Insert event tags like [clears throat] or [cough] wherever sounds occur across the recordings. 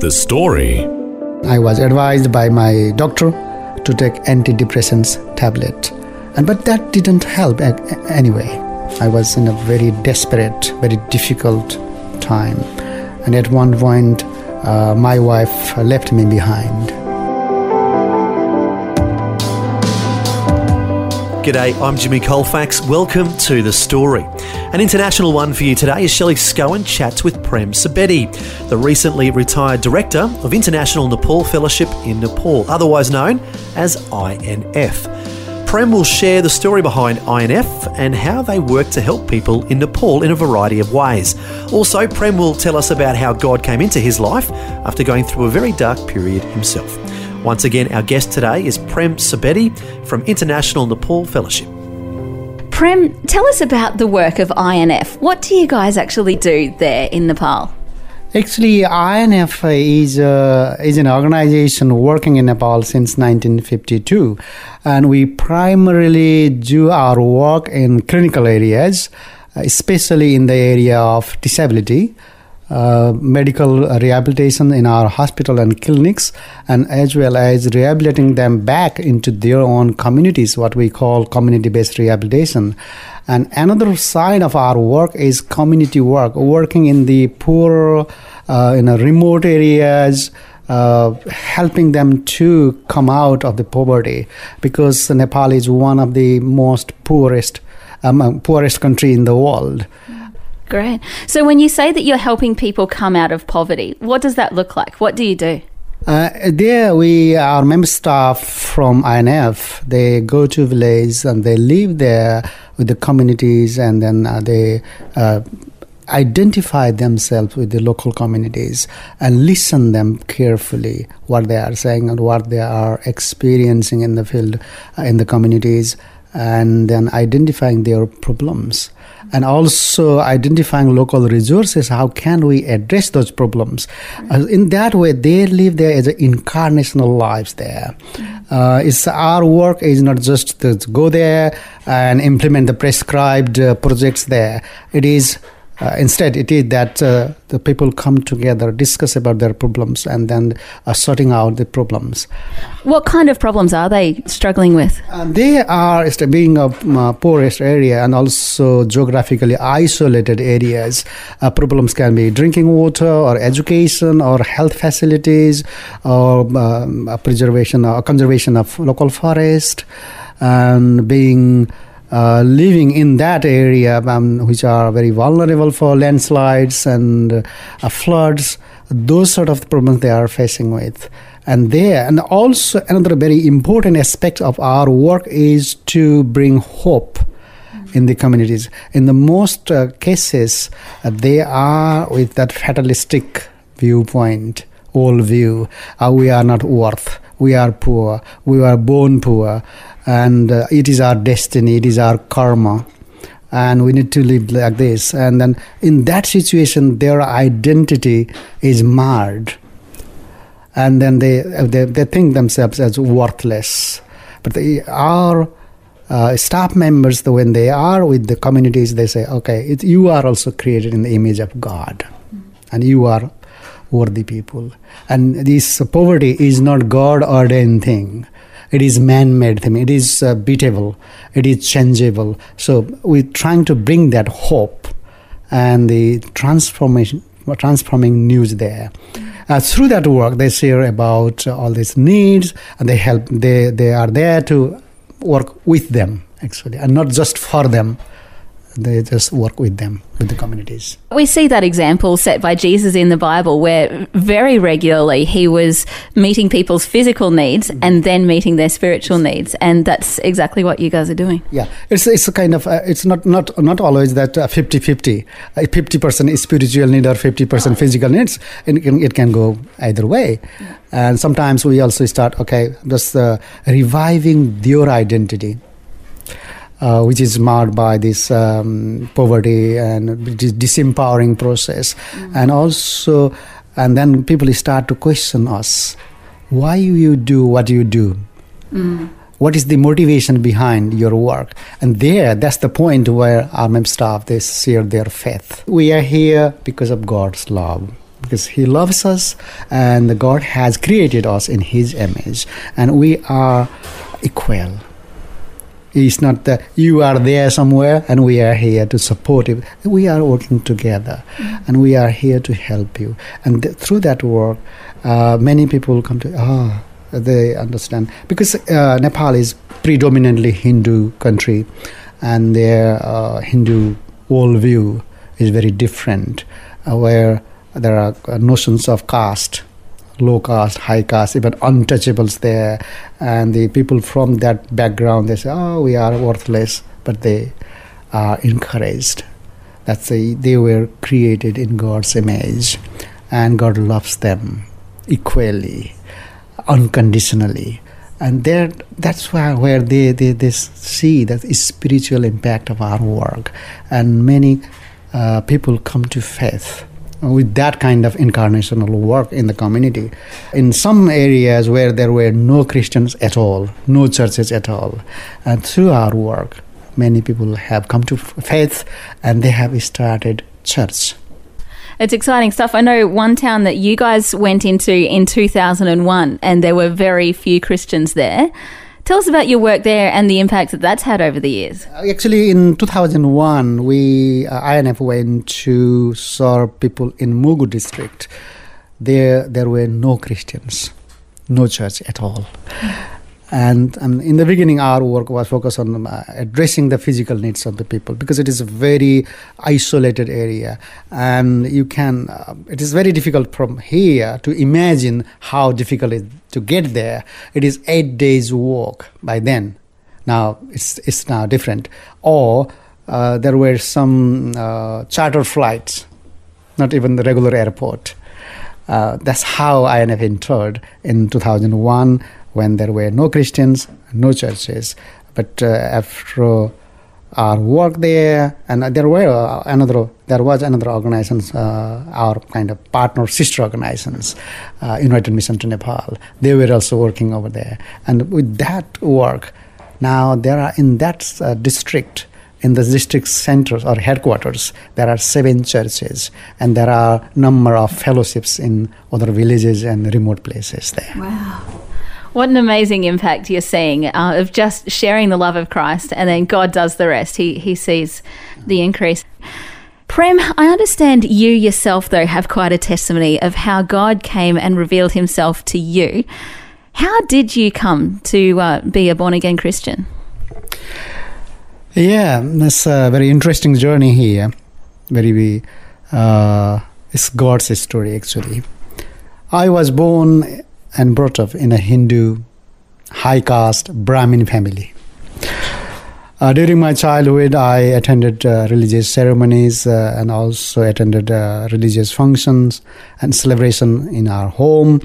The story. I was advised by my doctor to take antidepressants tablet, and but that didn't help anyway. I was in a very desperate, very difficult time, and at one point, uh, my wife left me behind. G'day, I'm Jimmy Colfax. Welcome to The Story. An international one for you today is Shelley Scowen chats with Prem Subedi, the recently retired director of International Nepal Fellowship in Nepal, otherwise known as INF. Prem will share the story behind INF and how they work to help people in Nepal in a variety of ways. Also, Prem will tell us about how God came into his life after going through a very dark period himself. Once again, our guest today is Prem Subedi from International Nepal Fellowship. Prem, tell us about the work of INF. What do you guys actually do there in Nepal? Actually, INF is, uh, is an organization working in Nepal since 1952, and we primarily do our work in clinical areas, especially in the area of disability. Uh, medical rehabilitation in our hospital and clinics, and as well as rehabilitating them back into their own communities, what we call community based rehabilitation. And another side of our work is community work, working in the poor, uh, in remote areas. Uh, helping them to come out of the poverty because Nepal is one of the most poorest um, poorest country in the world. Great. So, when you say that you're helping people come out of poverty, what does that look like? What do you do? Uh, there, we our member staff from INF. They go to villages and they live there with the communities, and then uh, they uh, identify themselves with the local communities and listen them carefully what they are saying and what they are experiencing in the field uh, in the communities and then identifying their problems and also identifying local resources how can we address those problems? Uh, in that way they live there as incarnational lives there. Uh, it's our work is not just to go there and implement the prescribed uh, projects there. It is uh, instead, it is that uh, the people come together, discuss about their problems, and then uh, sorting out the problems. What kind of problems are they struggling with? Uh, they are being a uh, poorest area and also geographically isolated areas. Uh, problems can be drinking water, or education, or health facilities, or um, preservation or conservation of local forest, and being uh, living in that area, um, which are very vulnerable for landslides and uh, floods, those sort of problems they are facing with. And there, and also another very important aspect of our work is to bring hope in the communities. In the most uh, cases, uh, they are with that fatalistic viewpoint, old view. Uh, we are not worth. We are poor. We are born poor and uh, it is our destiny, it is our karma, and we need to live like this. And then in that situation, their identity is marred, and then they they, they think themselves as worthless. But they are. Uh, staff members, when they are with the communities, they say, "Okay, it, you are also created in the image of God, and you are worthy people. And this poverty is not God ordained thing. It is man-made thing. It is uh, beatable. It is changeable. So we're trying to bring that hope and the transformation transforming news there. Uh, through that work they share about uh, all these needs and they help they they are there to work with them actually and not just for them they just work with them, with the communities. We see that example set by Jesus in the Bible where very regularly he was meeting people's physical needs and then meeting their spiritual needs. And that's exactly what you guys are doing. Yeah, it's it's a kind of uh, it's not not not always that uh, 50-50. Uh, 50% is spiritual need or 50% physical needs. It can, it can go either way. And sometimes we also start okay, just uh, reviving your identity. Uh, which is marred by this um, poverty and disempowering process, and also, and then people start to question us, why you do what you do, what is the motivation behind your work? And there that's the point where our mem staff they share their faith. We are here because of god's love because he loves us and god has created us in his image. And we are equal it's not that you are there somewhere and we are here to support you. We are working together and we are here to help you. And th- through that work, uh, many people come to, ah, they understand. Because uh, Nepal is predominantly Hindu country and their uh, Hindu worldview is very different, uh, where there are uh, notions of caste low caste, high caste, even untouchables there. And the people from that background, they say, oh, we are worthless, but they are encouraged. That's a, they were created in God's image, and God loves them equally, unconditionally. And there, that's why where they, they, they see that spiritual impact of our work. And many uh, people come to faith with that kind of incarnational work in the community. In some areas where there were no Christians at all, no churches at all, and through our work, many people have come to faith and they have started church. It's exciting stuff. I know one town that you guys went into in 2001 and there were very few Christians there. Tell us about your work there and the impact that that's had over the years. Actually, in 2001, we uh, INF went to serve people in Mugu district. There, there were no Christians, no church at all. And, and in the beginning, our work was focused on uh, addressing the physical needs of the people because it is a very isolated area, and you can. Uh, it is very difficult from here to imagine how difficult it is to get there. It is eight days walk by then. Now it's it's now different. Or uh, there were some uh, charter flights, not even the regular airport. Uh, that's how INF entered in 2001 when there were no Christians, no churches. But uh, after our work there, and there were uh, another, there was another organizations, uh, our kind of partner sister organizations, uh, United Mission to Nepal. They were also working over there, and with that work, now there are in that uh, district. In the district centers or headquarters, there are seven churches, and there are number of fellowships in other villages and remote places there. Wow. What an amazing impact you're seeing uh, of just sharing the love of Christ and then God does the rest. He, he sees the increase. Prem, I understand you yourself, though, have quite a testimony of how God came and revealed himself to you. How did you come to uh, be a born again Christian? Yeah, that's a very interesting journey here. Very, uh, it's God's story actually. I was born and brought up in a Hindu high caste Brahmin family. Uh, during my childhood, I attended uh, religious ceremonies uh, and also attended uh, religious functions and celebration in our home.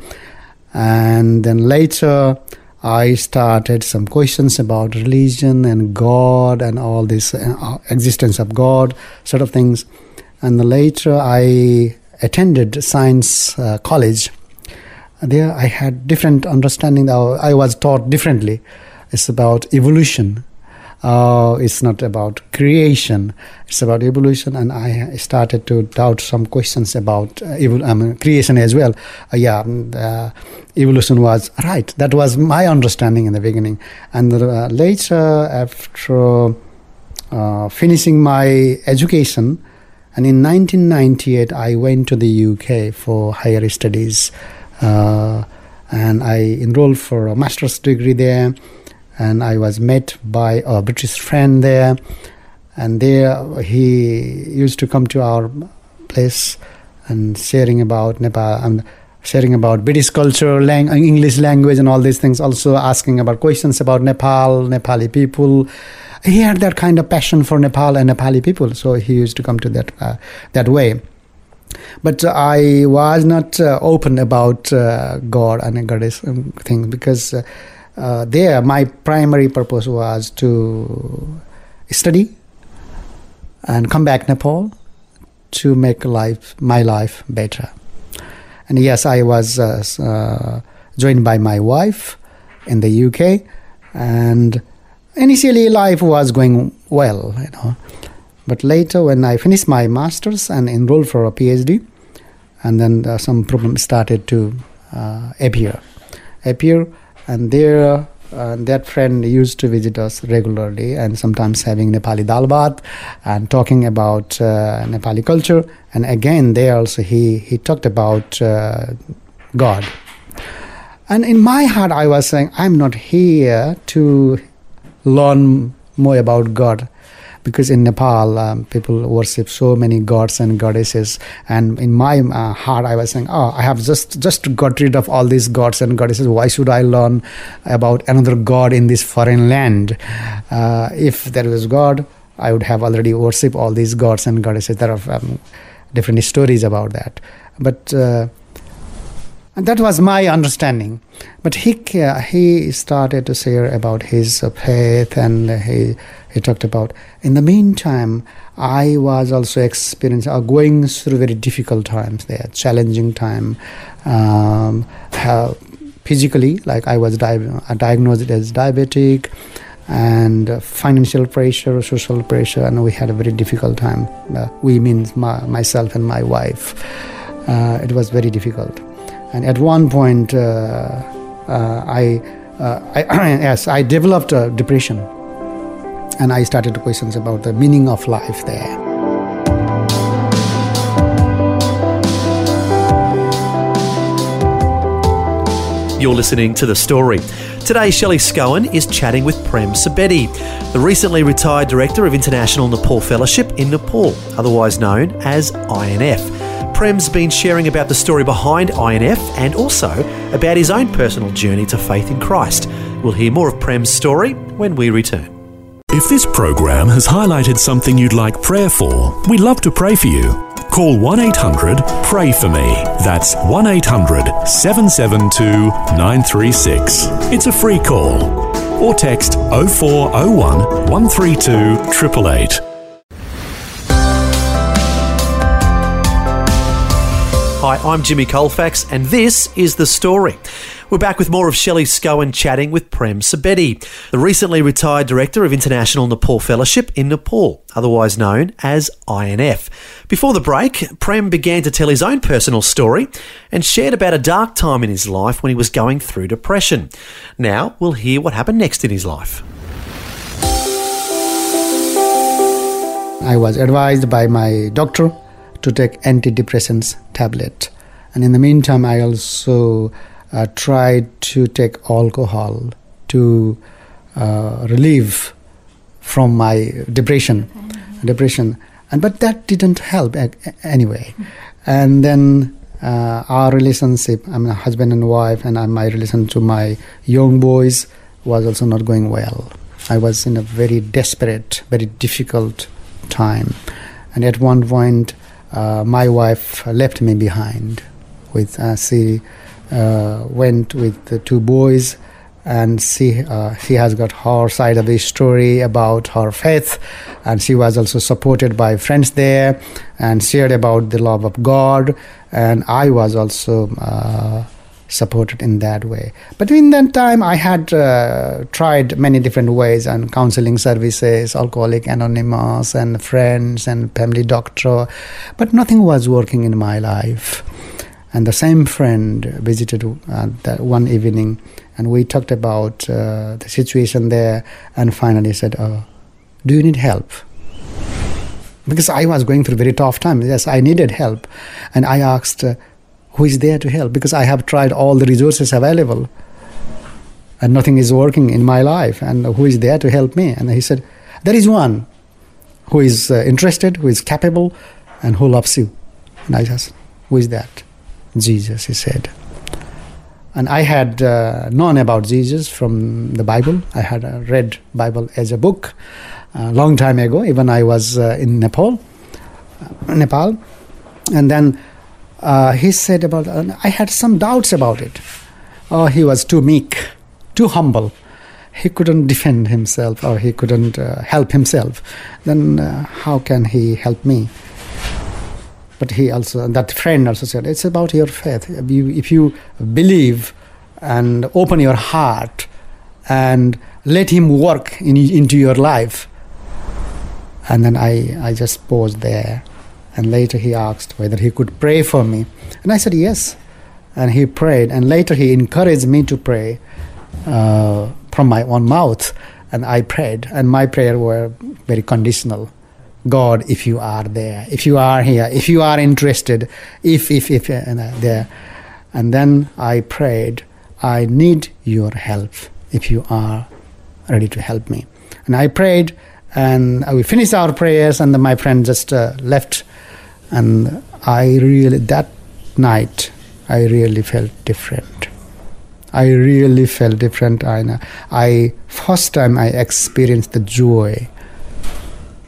And then later, I started some questions about religion and God and all this uh, existence of God, sort of things. And later, I attended science uh, college there I had different understanding. I was taught differently. It's about evolution. Uh, it's not about creation. It's about evolution, and I started to doubt some questions about uh, creation as well. Uh, yeah, uh, evolution was right. That was my understanding in the beginning, and uh, later, after uh, finishing my education, and in 1998, I went to the UK for higher studies. Uh, and I enrolled for a master's degree there. And I was met by a British friend there. and there he used to come to our place and sharing about Nepal and sharing about British culture, lang- English language, and all these things. Also asking about questions about Nepal, Nepali people. He had that kind of passion for Nepal and Nepali people, so he used to come to that uh, that way. But uh, I was not uh, open about uh, God and goddess things because uh, uh, there my primary purpose was to study and come back Nepal to make life my life better. And yes, I was uh, joined by my wife in the UK, and initially life was going well, you know. But later, when I finished my masters and enrolled for a PhD, and then uh, some problems started to uh, appear, appear, and there uh, that friend used to visit us regularly and sometimes having Nepali dal bhat and talking about uh, Nepali culture. And again, there also he, he talked about uh, God. And in my heart, I was saying, I'm not here to learn more about God because in Nepal um, people worship so many gods and goddesses, and in my uh, heart I was saying, oh, I have just just got rid of all these gods and goddesses. Why should I learn about another god in this foreign land? Uh, if there was God, I would have already worshipped all these gods and goddesses. There are um, different stories about that, but. Uh, and that was my understanding. But he uh, he started to share about his uh, faith, and he he talked about. In the meantime, I was also experiencing uh, going through very difficult times there, challenging time. Um, physically, like I was di- uh, diagnosed as diabetic, and uh, financial pressure, social pressure, and we had a very difficult time. Uh, we means my, myself and my wife. it was very difficult and at one point, uh, uh, I, uh, I [clears throat] yes, I developed a depression, and I started to questions about the meaning of life there. You're listening to The Story. Today, Shelley Scowen is chatting with Prem Subedi, the recently retired Director of International Nepal Fellowship in Nepal, otherwise known as INF. Prem's been sharing about the story behind INF and also about his own personal journey to faith in Christ. We'll hear more of Prem's story when we return. If this program has highlighted something you'd like prayer for, we'd love to pray for you. Call 1 800 Pray For Me. That's 1 800 772 936. It's a free call. Or text 0401 132 888. Hi, I'm Jimmy Colfax, and this is The Story. We're back with more of Shelley Scowen chatting with Prem Subedi, the recently retired Director of International Nepal Fellowship in Nepal, otherwise known as INF. Before the break, Prem began to tell his own personal story and shared about a dark time in his life when he was going through depression. Now we'll hear what happened next in his life. I was advised by my doctor to take antidepressants tablet. And in the meantime, I also uh, tried to take alcohol to uh, relieve from my depression. Depression, and but that didn't help anyway. And then uh, our relationship, I mean, husband and wife, and my relation to my young boys was also not going well. I was in a very desperate, very difficult time, and at one point, uh, my wife left me behind. With uh, she uh, went with the two boys, and she uh, she has got her side of the story about her faith, and she was also supported by friends there, and shared about the love of God, and I was also uh, supported in that way. But in that time, I had uh, tried many different ways and counseling services, Alcoholic Anonymous, and friends and family doctor, but nothing was working in my life. And the same friend visited uh, that one evening, and we talked about uh, the situation there, and finally said, oh, "Do you need help?" Because I was going through a very tough time. Yes, I needed help, and I asked uh, who is there to help because I have tried all the resources available and nothing is working in my life and who is there to help me and he said there is one who is uh, interested, who is capable, and who loves you. And I asked, Who is that? Jesus, he said. And I had uh, known about Jesus from the Bible. I had uh, read Bible as a book a long time ago, even I was uh, in Nepal. uh, Nepal. And then uh, he said about, uh, I had some doubts about it. Oh, he was too meek, too humble. He couldn't defend himself or he couldn't uh, help himself. Then uh, how can he help me? But he also, that friend also said, it's about your faith. If you, if you believe and open your heart and let him work in, into your life. And then I, I just paused there. And later he asked whether he could pray for me. And I said, yes. And he prayed. And later he encouraged me to pray uh, from my own mouth. And I prayed. And my prayer were very conditional. God, if you are there, if you are here, if you are interested, if, if, if, uh, and uh, there. And then I prayed, I need your help if you are ready to help me. And I prayed, and we finished our prayers, and then my friend just uh, left. And I really, that night, I really felt different. I really felt different. I, I first time I experienced the joy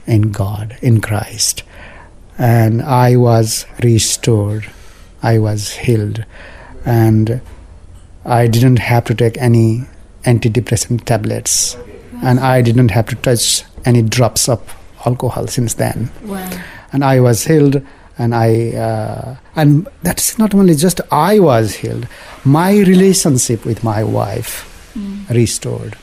in God, in Christ. And I was restored. I was healed. And I didn't have to take any antidepressant tablets. And I didn't have to touch any drops of alcohol since then. Wow. And I was healed. And I, uh, and that's not only just I was healed, my relationship with my wife restored.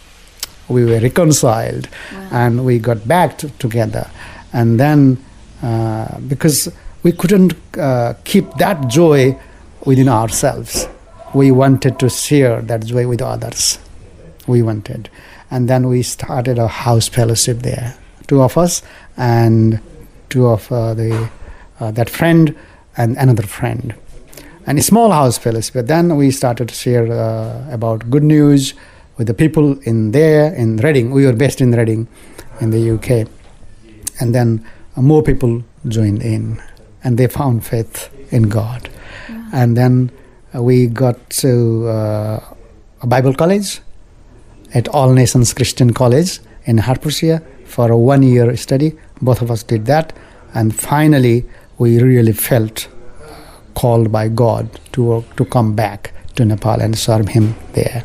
We were reconciled and we got back to, together. And then uh, because we couldn't uh, keep that joy within ourselves. We wanted to share that joy with others. We wanted. And then we started a house fellowship there two of us and two of uh, the uh, that friend and another friend and a small house fellowship but then we started to share uh, about good news with the people in there in Reading. We were based in Reading, in the UK, and then more people joined in, and they found faith in God, and then we got to uh, a Bible college at All Nations Christian College in Hertfordshire for a one-year study. Both of us did that, and finally we really felt called by God to to come back to Nepal and serve Him there.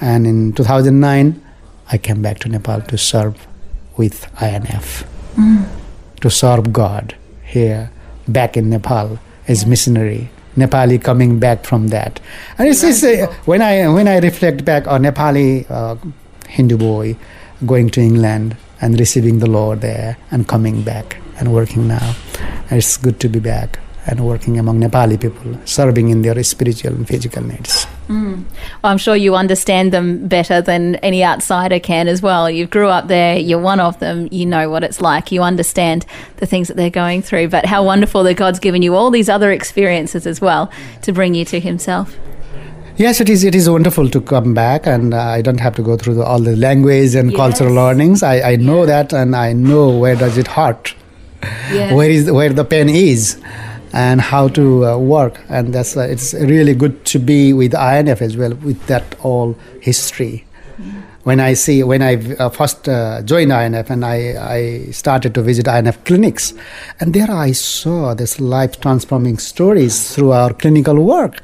And in 2009, I came back to Nepal to serve with INF, to serve God here, back in Nepal as missionary. Nepali coming back from that, and it's, it's uh, when I when I reflect back on Nepali uh, Hindu boy going to England and receiving the Lord there and coming back and working now, it's good to be back and working among Nepali people, serving in their spiritual and physical needs. Mm. Well, I'm sure you understand them better than any outsider can as well. You grew up there, you're one of them, you know what it's like, you understand the things that they're going through. But how wonderful that God's given you all these other experiences as well to bring you to Himself. Yes, it is. It is wonderful to come back, and uh, I don't have to go through the, all the language and cultural learnings. I, I know that, and I know where does it hurt, Yeah. where is where the pain is, and how to uh, work. And that's uh, it's really good to be with INF as well, with that all history. When I see when I uh, first uh, joined INF and I, I started to visit INF clinics, and there I saw this life transforming stories through our clinical work,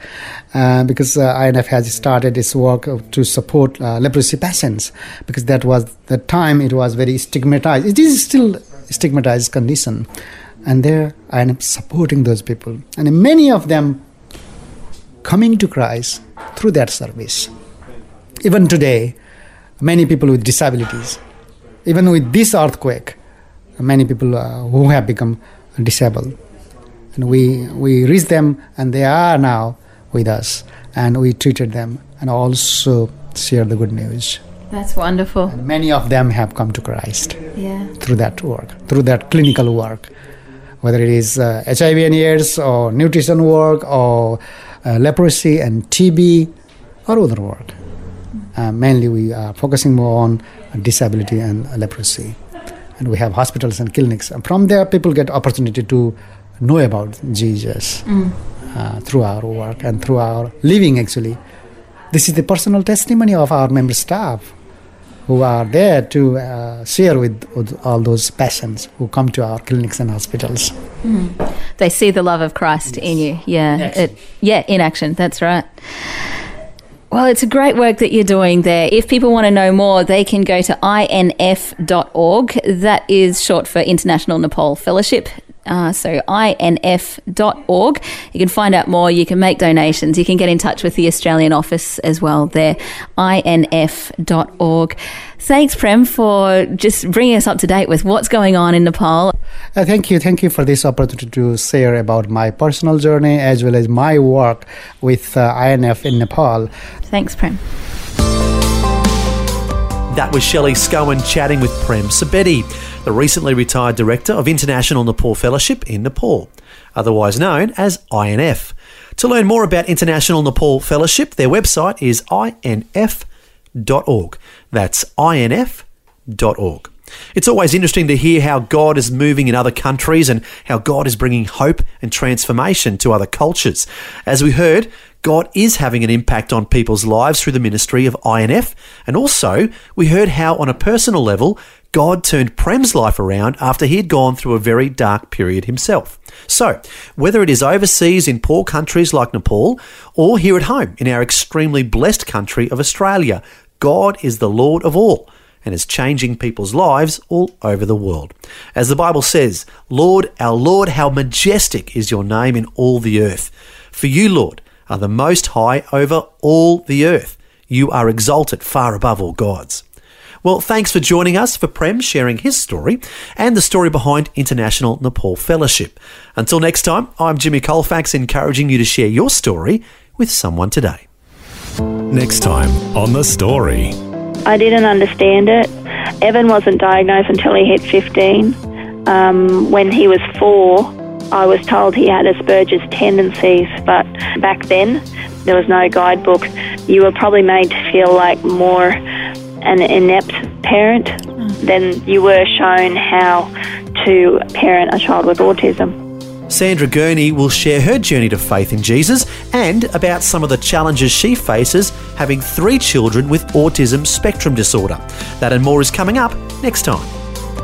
uh, because uh, INF has started its work to support uh, leprosy patients, because that was the time it was very stigmatized. It is still stigmatized condition, and there I am supporting those people, and many of them coming to Christ through that service. Even today, many people with disabilities, even with this earthquake, many people uh, who have become disabled. And we, we reached them, and they are now with us, and we treated them and also share the good news. That's wonderful. Many of them have come to Christ Yeah. through that work, through that clinical work, whether it is uh, HIV and AIDS or nutrition work or uh, leprosy and TB or other work. Uh, mainly, we are focusing more on disability and leprosy. and we have hospitals and clinics. And from there, people get opportunity to know about Jesus uh, through our work and through our living. Actually, this is the personal testimony of our member staff who are there to uh, share with, with all those patients who come to our clinics and hospitals. They see the love of Christ in you. Yeah. It, yeah, in action. That's right. Well, it's a great work that you're doing there. If people want to know more, they can go to inf.org. That is short for International Nepal Fellowship. Uh, so inf.org. You can find out more. You can make donations. You can get in touch with the Australian office as well there. inf.org. Thanks, Prem, for just bringing us up to date with what's going on in Nepal. Uh, thank you, thank you for this opportunity to share about my personal journey as well as my work with uh, INF in Nepal. Thanks, Prem. That was Shelley Scowen chatting with Prem Subedi, the recently retired director of International Nepal Fellowship in Nepal, otherwise known as INF. To learn more about International Nepal Fellowship, their website is inf.org. That's inf.org. It's always interesting to hear how God is moving in other countries and how God is bringing hope and transformation to other cultures. As we heard, God is having an impact on people's lives through the ministry of INF, and also we heard how, on a personal level, God turned Prem's life around after he had gone through a very dark period himself. So, whether it is overseas in poor countries like Nepal or here at home in our extremely blessed country of Australia, God is the Lord of all and is changing people's lives all over the world. As the Bible says, Lord, our Lord, how majestic is your name in all the earth. For you, Lord, are the most high over all the earth. You are exalted far above all gods. Well, thanks for joining us for Prem sharing his story and the story behind International Nepal Fellowship. Until next time, I'm Jimmy Colfax encouraging you to share your story with someone today. Next time on The Story. I didn't understand it. Evan wasn't diagnosed until he hit 15. Um, when he was four, I was told he had Asperger's tendencies, but back then there was no guidebook. You were probably made to feel like more an inept parent mm. than you were shown how to parent a child with autism. Sandra Gurney will share her journey to faith in Jesus and about some of the challenges she faces having three children with autism spectrum disorder. That and more is coming up next time.